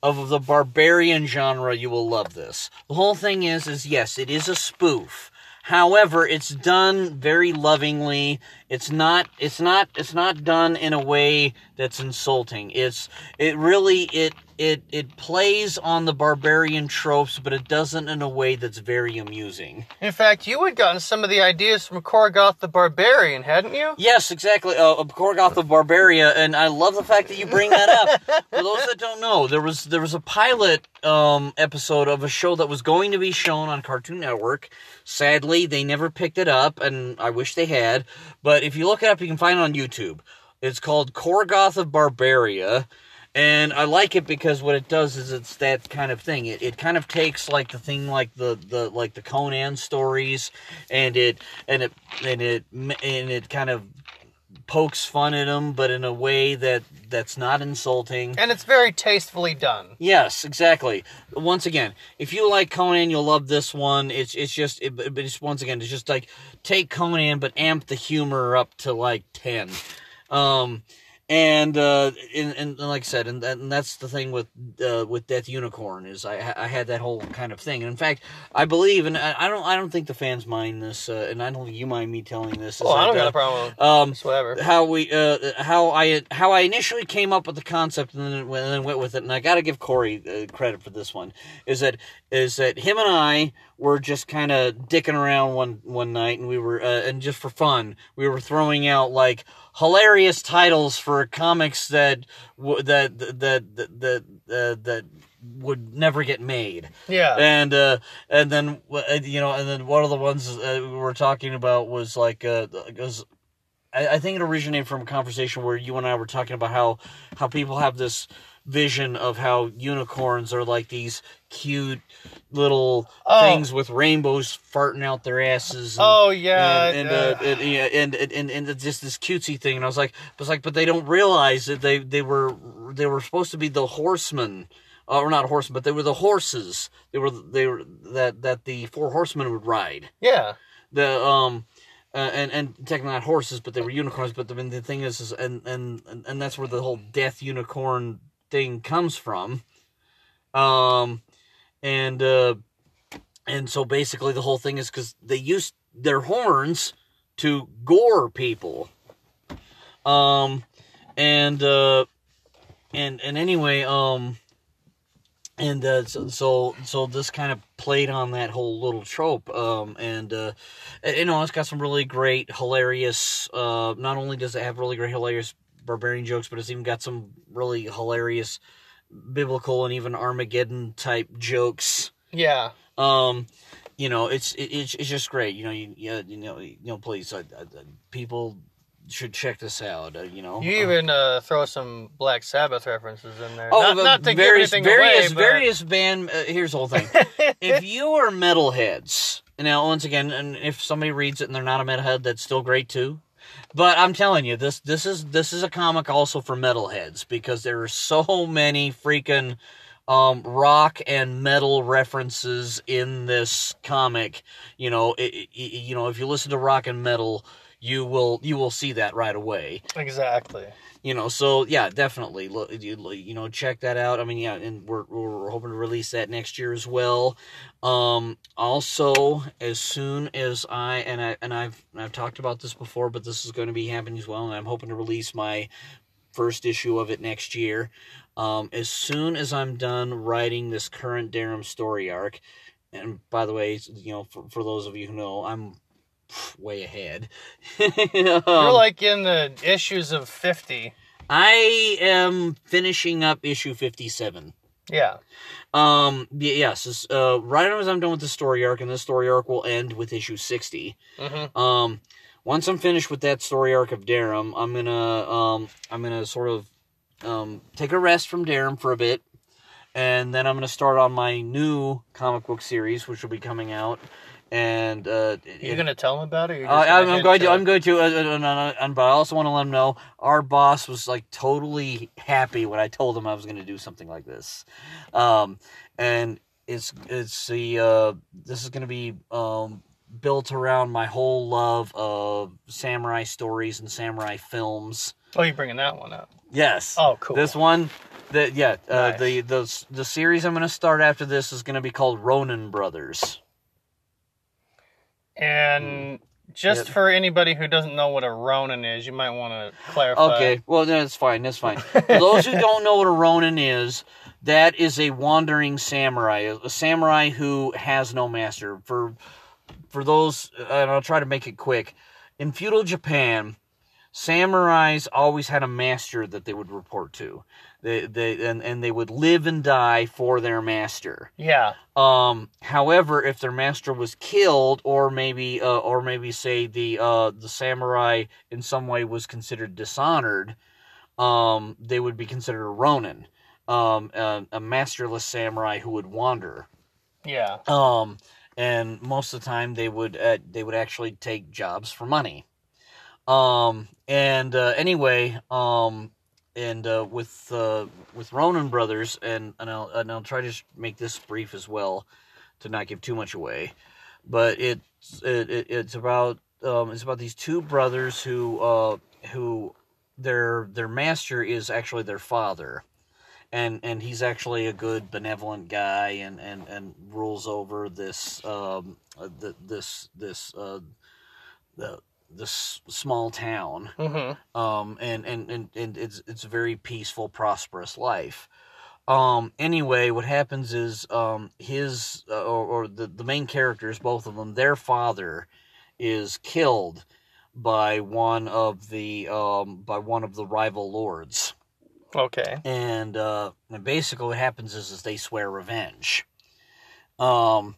of the barbarian genre, you will love this. The whole thing is, is yes, it is a spoof. However, it's done very lovingly. It's not, it's not, it's not done in a way that's insulting. It's, it really, it, it, it plays on the barbarian tropes, but it doesn't in a way that's very amusing. In fact, you had gotten some of the ideas from Korgoth the Barbarian, hadn't you? Yes, exactly. Uh, of Korgoth of Barbaria, and I love the fact that you bring that up. [LAUGHS] For those that don't know, there was there was a pilot um, episode of a show that was going to be shown on Cartoon Network. Sadly, they never picked it up, and I wish they had. But if you look it up, you can find it on YouTube. It's called Korgoth of Barbaria. And I like it because what it does is it's that kind of thing. It, it kind of takes like the thing like the, the like the Conan stories, and it and it and it and it kind of pokes fun at them, but in a way that that's not insulting. And it's very tastefully done. Yes, exactly. Once again, if you like Conan, you'll love this one. It's it's just it, it's once again, it's just like take Conan but amp the humor up to like ten. Um, and uh, and, and like I said, and, that, and that's the thing with uh, with Death Unicorn is I I had that whole kind of thing. And in fact, I believe, and I, I don't I don't think the fans mind this, uh, and I don't think you mind me telling this. is Oh, I don't got uh, a problem Um, whatever. how we uh how I how I initially came up with the concept and then and then went with it and I got to give Corey uh, credit for this one is that is that him and I were just kind of dicking around one one night and we were uh, and just for fun we were throwing out like hilarious titles for comics that w- that that that that, uh, that would never get made Yeah. and uh and then uh, you know and then one of the ones uh, we were talking about was like uh was I, I think it originated from a conversation where you and I were talking about how how people have this vision of how unicorns are like these cute little Oh. things with rainbows farting out their asses. And, Oh yeah. and and, uh, uh, and, yeah, and, and and just this cutesy thing, and I was like, I was like, but they don't realize that they they were they were supposed to be the horsemen, uh, or not horsemen, but they were the horses. They were they were that that the four horsemen would ride. yeah. The um. Uh, and and technically not horses, but they were unicorns. But the, the thing is, is and and and that's where the whole death unicorn thing comes from. Um, and uh, and so basically the whole thing is because they used their horns to gore people. Um, and uh, and and anyway, um, and uh, so, so so this kind of played on that whole little trope. Um, and uh, you know, it's got some really great, hilarious. Uh, not only does it have really great, hilarious barbarian jokes, but it's even got some really hilarious biblical and even Armageddon type jokes. Yeah. Um, you know, it's it, it's it's just great. You know, you you, you know you know please, uh, uh, people should check this out. Uh, you know, You even uh, throw some Black Sabbath references in there. Oh, not, the not to various, give anything various, away, but- various band. Uh, here's the whole thing. [LAUGHS] if you are metalheads, now once again, and if somebody reads it and they're not a metalhead, that's still great too. But I'm telling you, this this is this is a comic also for metalheads because there are so many freaking um, rock and metal references in this comic. You know, it, it- you know, if you listen to rock and metal, you will you will see that right away Exactly. you know so yeah definitely look you, you know check that out i mean yeah and we're, we're hoping to release that next year as well um also as soon as i and i and i've i've talked about this before but this is going to be happening as well and i'm hoping to release my first issue of it next year. Um, as soon as I'm done writing this current Darum story arc, and by the way, you know, for, for those of you who know, I'm [LAUGHS] way ahead. [LAUGHS] You're Um, like in the issues of 50. I am finishing up issue 57. Yeah. Um, y- yes, this, uh, right as I'm done with the story arc, and this story arc will end with issue 60. hmm Um, once I'm finished with that story arc of Darum, I'm gonna um, I'm gonna sort of um, take a rest from Darum for a bit, and then I'm gonna start on my new comic book series, which will be coming out. And uh, You it- gonna tell him about it? or you're just I'm, gonna I'm hint going to. I'm going to. Uh, uh, uh, uh, uh, but I also want to let him know our boss was like totally happy when I told him I was going to do something like this, um, and it's it's the uh, this is going to be um, built around my whole love of samurai stories and samurai films. Oh, you're bringing that one up. Yes. Oh, cool. This one, the yeah, uh, Nice. the the the series I'm going to start after this is going to be called Ronin Brothers. And hmm. just Yeah. for anybody who doesn't know what a Ronin is, you might want to clarify. Okay, well that's fine. That's fine. [LAUGHS] For those who don't know what a Ronin is, that is a wandering samurai, a samurai who has no master. For for those, and I'll try to make it quick. In feudal Japan, samurais always had a master that they would report to. They they and, and they would live and die for their master. Yeah. Um, however, if their master was killed, or maybe, uh, or maybe say the uh, the samurai in some way was considered dishonored, um, they would be considered a ronin, um, a, a masterless samurai who would wander. Yeah. Um, and most of the time they would uh, they would actually take jobs for money. Um, and uh, anyway, um, and uh, with uh, with Ronin Brothers, and and I'll and I'll try to make this brief as well, to not give too much away. But it's it, it, it's about um, it's about these two brothers who uh, who their their master is actually their father and and he's actually a good benevolent guy and and and rules over this um uh, th- this this uh the this small town hmm um and and and, and it's it's a very peaceful prosperous life um anyway what happens is um his uh, or, or the the main characters both of them their father is killed by one of the um by one of the rival lords Okay. and uh, and basically what happens is, is they swear revenge. Um,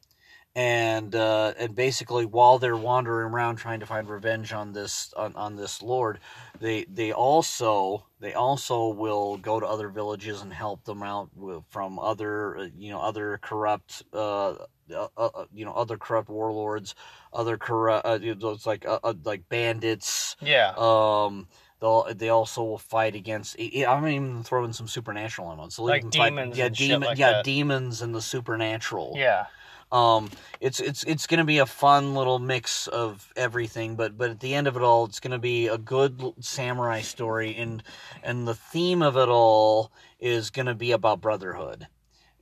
and uh, and basically while they're wandering around trying to find revenge on this on, on this lord, they they also they also will go to other villages and help them out from other uh, you know other corrupt uh, uh, uh, you know other corrupt warlords, other corrupt uh, it's like uh, uh, like bandits Yeah. um, they'll they also will fight against. I- I'm even throwing some supernatural elements. They'll Like even fight- demons yeah, demon, like yeah, that. demons and the supernatural. yeah. Um, it's it's it's gonna be a fun little mix of everything, but but at the end of it all, it's gonna be a good samurai story, and and the theme of it all is gonna be about brotherhood.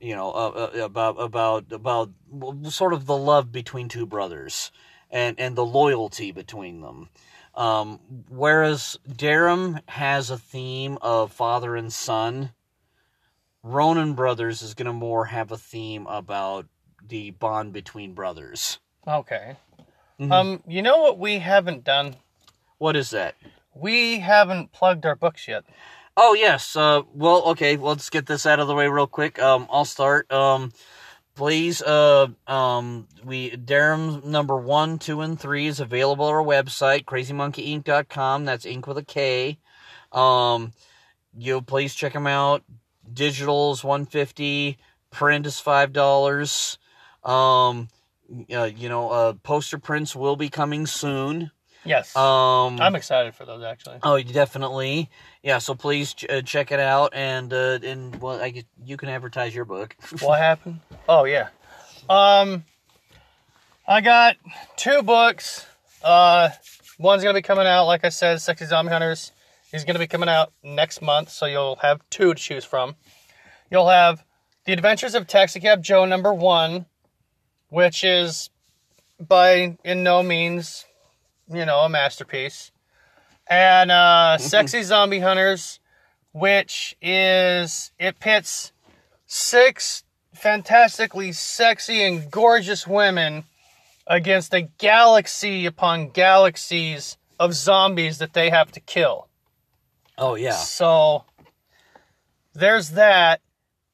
You know, uh, uh, about about about sort of the love between two brothers, and and the loyalty between them. Um, whereas Darum has a theme of father and son, Ronin Brothers is going to more have a theme about the bond between brothers. Okay. Mhm. Um, you know what we haven't done? What is that? We haven't plugged our books yet. Oh yes. Uh, well, okay. Let's get this out of the way real quick. Um, I'll start. Um, please. Uh, um, we Darum number one, two, and three is available on our website, crazymonkeyinc.com. That's ink with a K. Um, you please check them out. Digital is one fifty. Print is five dollars. Um, uh, you know, uh, poster prints will be coming soon. Yes. Um, I'm excited for those actually. Oh, definitely. Yeah, so please ch- uh, check it out, and uh, and well, I guess you can advertise your book. [LAUGHS] what happened? Oh yeah. Um, I got two books. Uh, one's gonna be coming out, like I said, Sexy Zombie Hunters. He's gonna be coming out next month, so you'll have two to choose from. You'll have The Adventures of Taxicab Joe number one, which is by in no means, you know, a masterpiece. And uh, [LAUGHS] Sexy Zombie Hunters which is it pits six fantastically sexy and gorgeous women against a galaxy upon galaxies of zombies that they have to kill. Oh yeah. So there's that.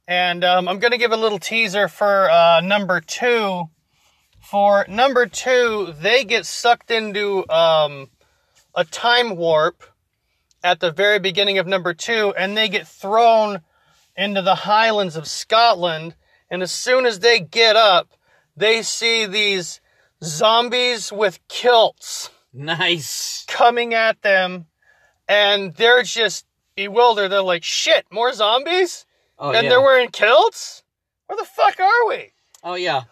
And um, I'm going to give a little teaser for uh, number two. For number two, they get sucked into um, a time warp at the very beginning of number two, and they get thrown into the highlands of Scotland. And as soon as they get up, they see these zombies with kilts Nice. coming at them, and they're just bewildered. They're like, shit, more zombies? Oh and yeah. they're wearing kilts? Where the fuck are we? Oh yeah,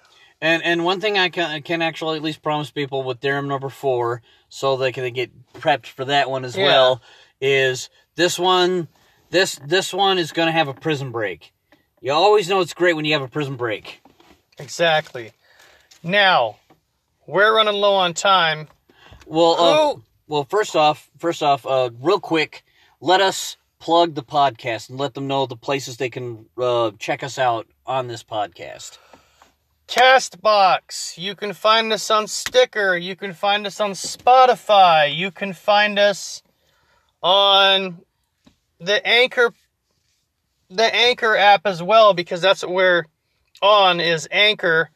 and and one thing I can I can actually at least promise people with Darum number four, so they can get prepped for that one as Yeah. well, is this one. This this one is going to have a prison break. You always know it's great when you have a prison break. Exactly. Now, we're running low on time. Well, uh, well, first off, first off, uh, real quick, let us plug the podcast and let them know the places they can uh, check us out on this podcast. Castbox. You can find us on Stitcher. You can find us on Spotify. You can find us on the Anchor the Anchor app as well because that's what we're on is Anchor.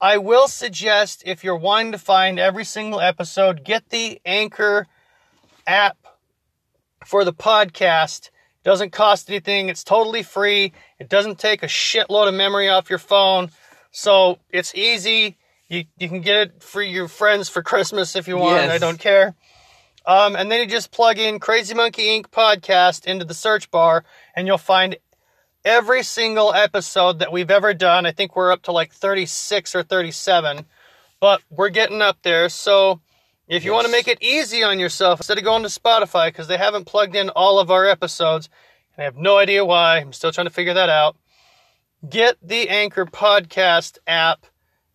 I will suggest if you're wanting to find every single episode, get the Anchor app for the podcast. It doesn't cost anything. It's totally free. It doesn't take a shitload of memory off your phone. So it's easy. You, you can get it for your friends for [LAUGHS] Christmas if you want. Yes. I don't care. Um, and then you just plug in Crazy Monkey Inc. podcast into the search bar, and you'll find every single episode that we've ever done. I think we're up to like 36 or 37, but we're getting up there. So if you want to make it easy on yourself, instead of going to Spotify, because they haven't plugged in all of our episodes, and I have no idea why, I'm still trying to figure that out. Get the Anchor Podcast app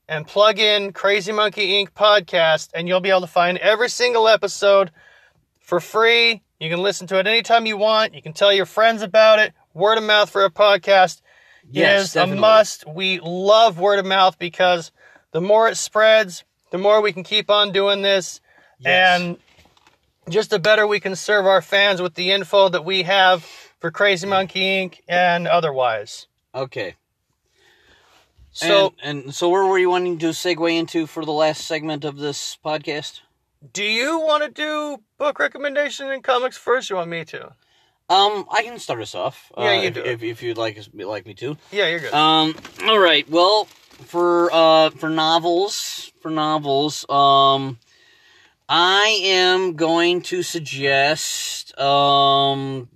and plug in Crazy Monkey Inc. podcast, and you'll be able to find every single episode for free. You can listen to it anytime you want. You can tell your friends about it. Word of mouth for a podcast Yes, is definitely. a must. We love word of mouth because the more it spreads, the more we can keep on doing this, Yes. and just the better we can serve our fans with the info that we have for Crazy Monkey Inc. and otherwise. Okay. So, and, and so where were you wanting to segue into for the last segment of this podcast? do you want to do book recommendation and comics first? Or you want me to? Um, I can start us off. Yeah, uh, you if, do. If, if you'd like like me to. Yeah, you're good. Um, all right. Well, for uh for novels, for novels, um, I am going to suggest um.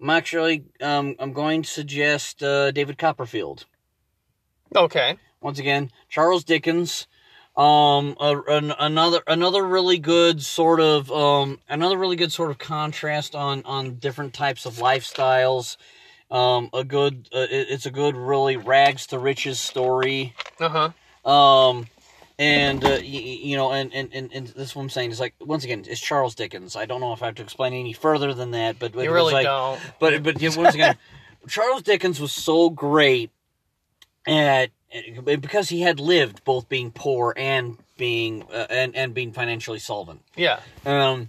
I'm actually um I'm going to suggest uh, David Copperfield. okay. once again charles dickens um a, an, another another really good sort of um another really good sort of contrast on on different types of lifestyles um a good uh, it- it's a good really rags to riches story Uh huh. um and uh, y- y- you know and, and and and this is what i'm saying is like once again it's charles dickens i don't know if i have to explain any further than that but, but You really like, don't. but but yeah, once again, [LAUGHS] Charles Dickens was so great at because he had lived both being poor and being uh, and and being financially solvent. Yeah. Um,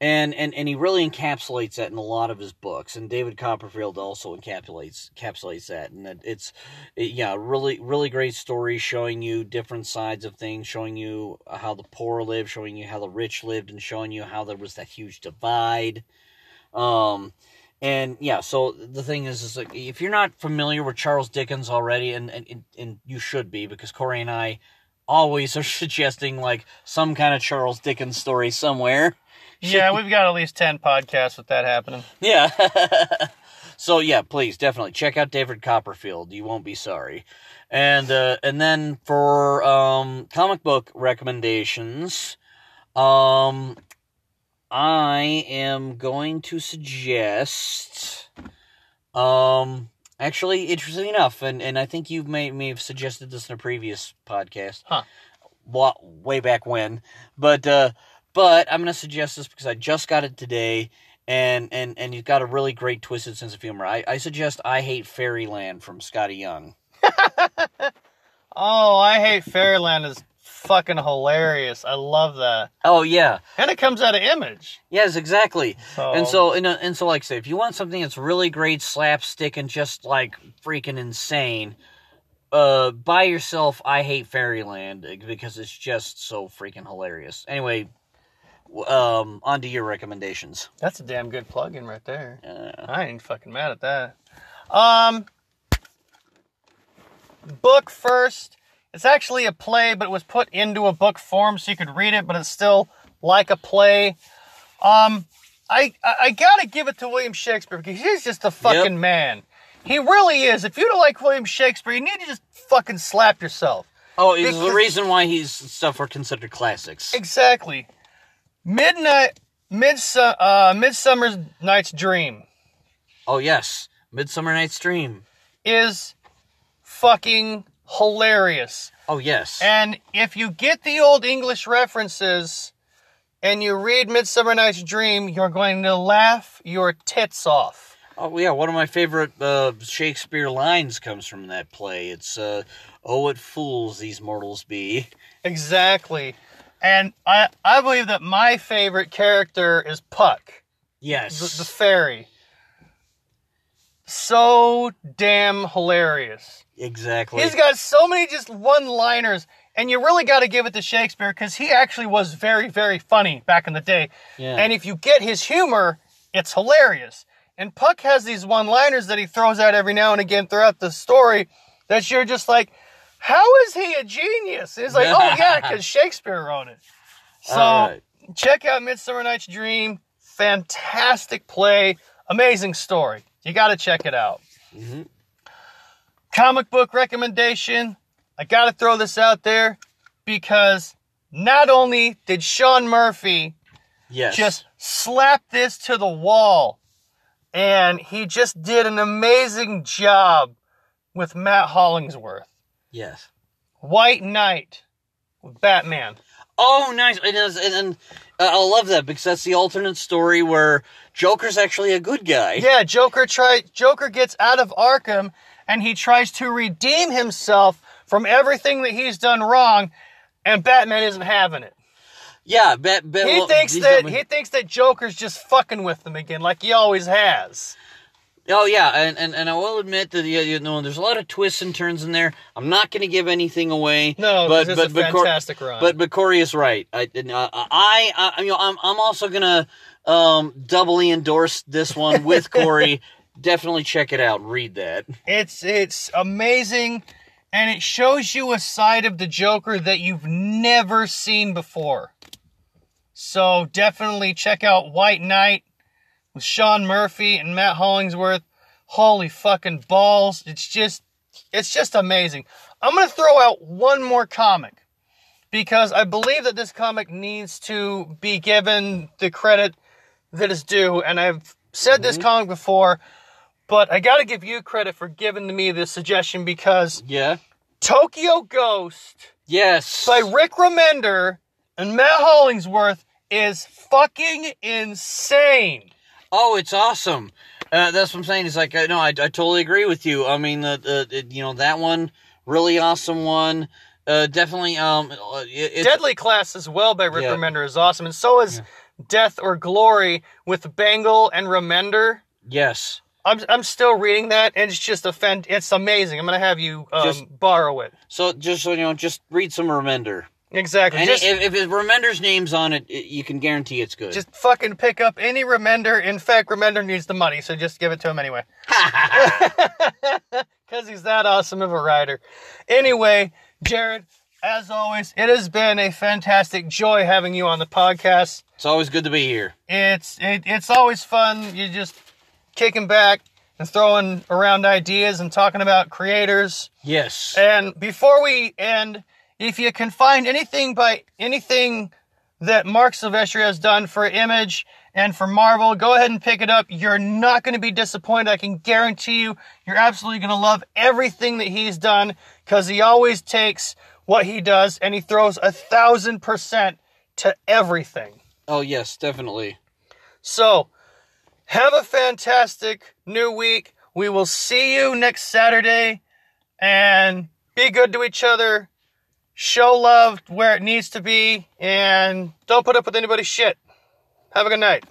and and and he really encapsulates that in a lot of his books. And David Copperfield also encapsulates encapsulates that. And it, it's it, yeah, really really great story showing you different sides of things, showing you how the poor lived, showing you how the rich lived, and showing you how there was that huge divide. Um, and yeah, so the thing is, is like if you're not familiar with Charles Dickens already, and and and you should be because Corey and I always [LAUGHS] are suggesting like some kind of Charles Dickens story somewhere. Yeah, [LAUGHS] we've got at least 10 podcasts with that happening. Yeah. [LAUGHS] so yeah, please definitely check out David Copperfield. You won't be sorry. And uh, and then for um, comic book recommendations, um, I am going to suggest, um, actually, interestingly enough, and, and I think you may may have suggested this in a previous podcast, Huh. wa- way back when, but uh, but I'm going to suggest this because I just got it today, and and and he's got a really great twisted sense of humor. I, I suggest I Hate Fairyland from Skottie Young. [LAUGHS] Oh, I hate Fairyland is fucking hilarious. I love that. Oh yeah, And it comes out of image. yes, exactly. So, And so and, and so like I say, if you want something that's really great, slapstick and just like freaking insane, uh, buy yourself I Hate Fairyland uh, because it's just so freaking hilarious. Anyway, um, on to your recommendations. that's a damn good plug-in right there. Uh, I ain't fucking mad at that. Um, book first. It's actually a play, but it was put into a book form so you could read it, but it's still like a play. Um, I I, gotta give it to William Shakespeare because he's just a fucking Yep. man. He really is. If you don't like William Shakespeare, you need to just fucking slap yourself. oh, it's the reason why he's stuff are considered classics. Exactly. Midnight, midsum, uh, Midsummer Night's Dream. Oh yes, Midsummer Night's Dream. is fucking hilarious. Oh yes. And if you get the old English references and you read Midsummer Night's Dream, you're going to laugh your tits off. Oh yeah, one of my favorite uh, Shakespeare lines comes from that play. It's uh, "Oh, what fools these mortals be." Exactly. And I, I believe that my favorite character is Puck, Yes. the, the fairy. So damn hilarious. exactly. He's got so many just one liners, and you really got to give it to Shakespeare because he actually was very, very funny back in the day. Yeah. And if you get his humor, it's hilarious. And Puck has these one liners that he throws out every now and again throughout the story that you're just like, how is he a genius? It's like, oh, yeah, because [LAUGHS] Shakespeare wrote it. So right. check out Midsummer Night's Dream. Fantastic play, amazing story. You got to check it out. Mhm. Comic book recommendation. I got to throw this out there because not only did Sean Murphy Yes. just slap this to the wall, and he just did an amazing job with Matt Hollingsworth. Yes. White Knight with Batman. Oh, nice. Is, and, and uh, I love that because that's the alternate story where Joker's actually a good guy. Yeah, Joker try Joker gets out of Arkham and he tries to redeem himself from everything that he's done wrong, and Batman isn't having it. Yeah. Bet, bet, He well, thinks that he thinks that Joker's just fucking with them again, like he always has. Oh yeah, and, and, and I will admit that yeah, you know there's a lot of twists and turns in there. I'm not going to give anything away. No, but this but is a but Cor- run. But but Corey is right. I uh, I, I you know I'm I'm also gonna um doubly endorse this one with [LAUGHS] Corey. Definitely check it out. Read that. It's it's amazing, and it shows you a side of the Joker that you've never seen before. So definitely check out White Knight with Sean Murphy and Matt Hollingsworth. Holy fucking balls! It's just it's just amazing. I'm gonna throw out one more comic because I believe that this comic needs to be given the credit that is due, and I've said this mhm. comic before. But I gotta give you credit for giving me this suggestion because Yeah. Tokyo Ghost Yes. by Rick Remender and Matt Hollingsworth is fucking insane. Oh, it's awesome. Uh, that's what I'm saying. It's like uh, no, I, I totally agree with you. I mean, uh, uh, you know that one, really awesome one. Uh, definitely. Um, uh, it, Deadly Class as well by Rick Yeah. Remender is awesome, and so is Death or Glory with Bengal and Remender. yes. I'm I'm still reading that, and it's just a fan. It's amazing. I'm gonna have you um, Just- borrow it. So just so you know, just read some Remender. Exactly. And just, if, if Remender's name's on it, it, you can guarantee it's good. just fucking pick up any Remender. In fact, Remender needs the money, so just give it to him anyway. [LAUGHS] [LAUGHS] Because he's that awesome of a writer. Anyway, Jared, as always, it has been a fantastic joy having you on the podcast. it's always good to be here. It's it, it's always fun. You just kicking back and throwing around ideas and talking about creators. Yes. And before we end, if you can find anything by anything that Marc Silvestri has done for Image and for Marvel, go ahead and pick it up. You're not going to be disappointed. I can guarantee you, you're absolutely going to love everything that he's done because he always takes what he does and he throws a thousand percent to everything. oh yes, definitely. So, Have a fantastic new week. We will see you next Saturday and be good to each other. Show love where it needs to be and don't put up with anybody's shit. Have a good night.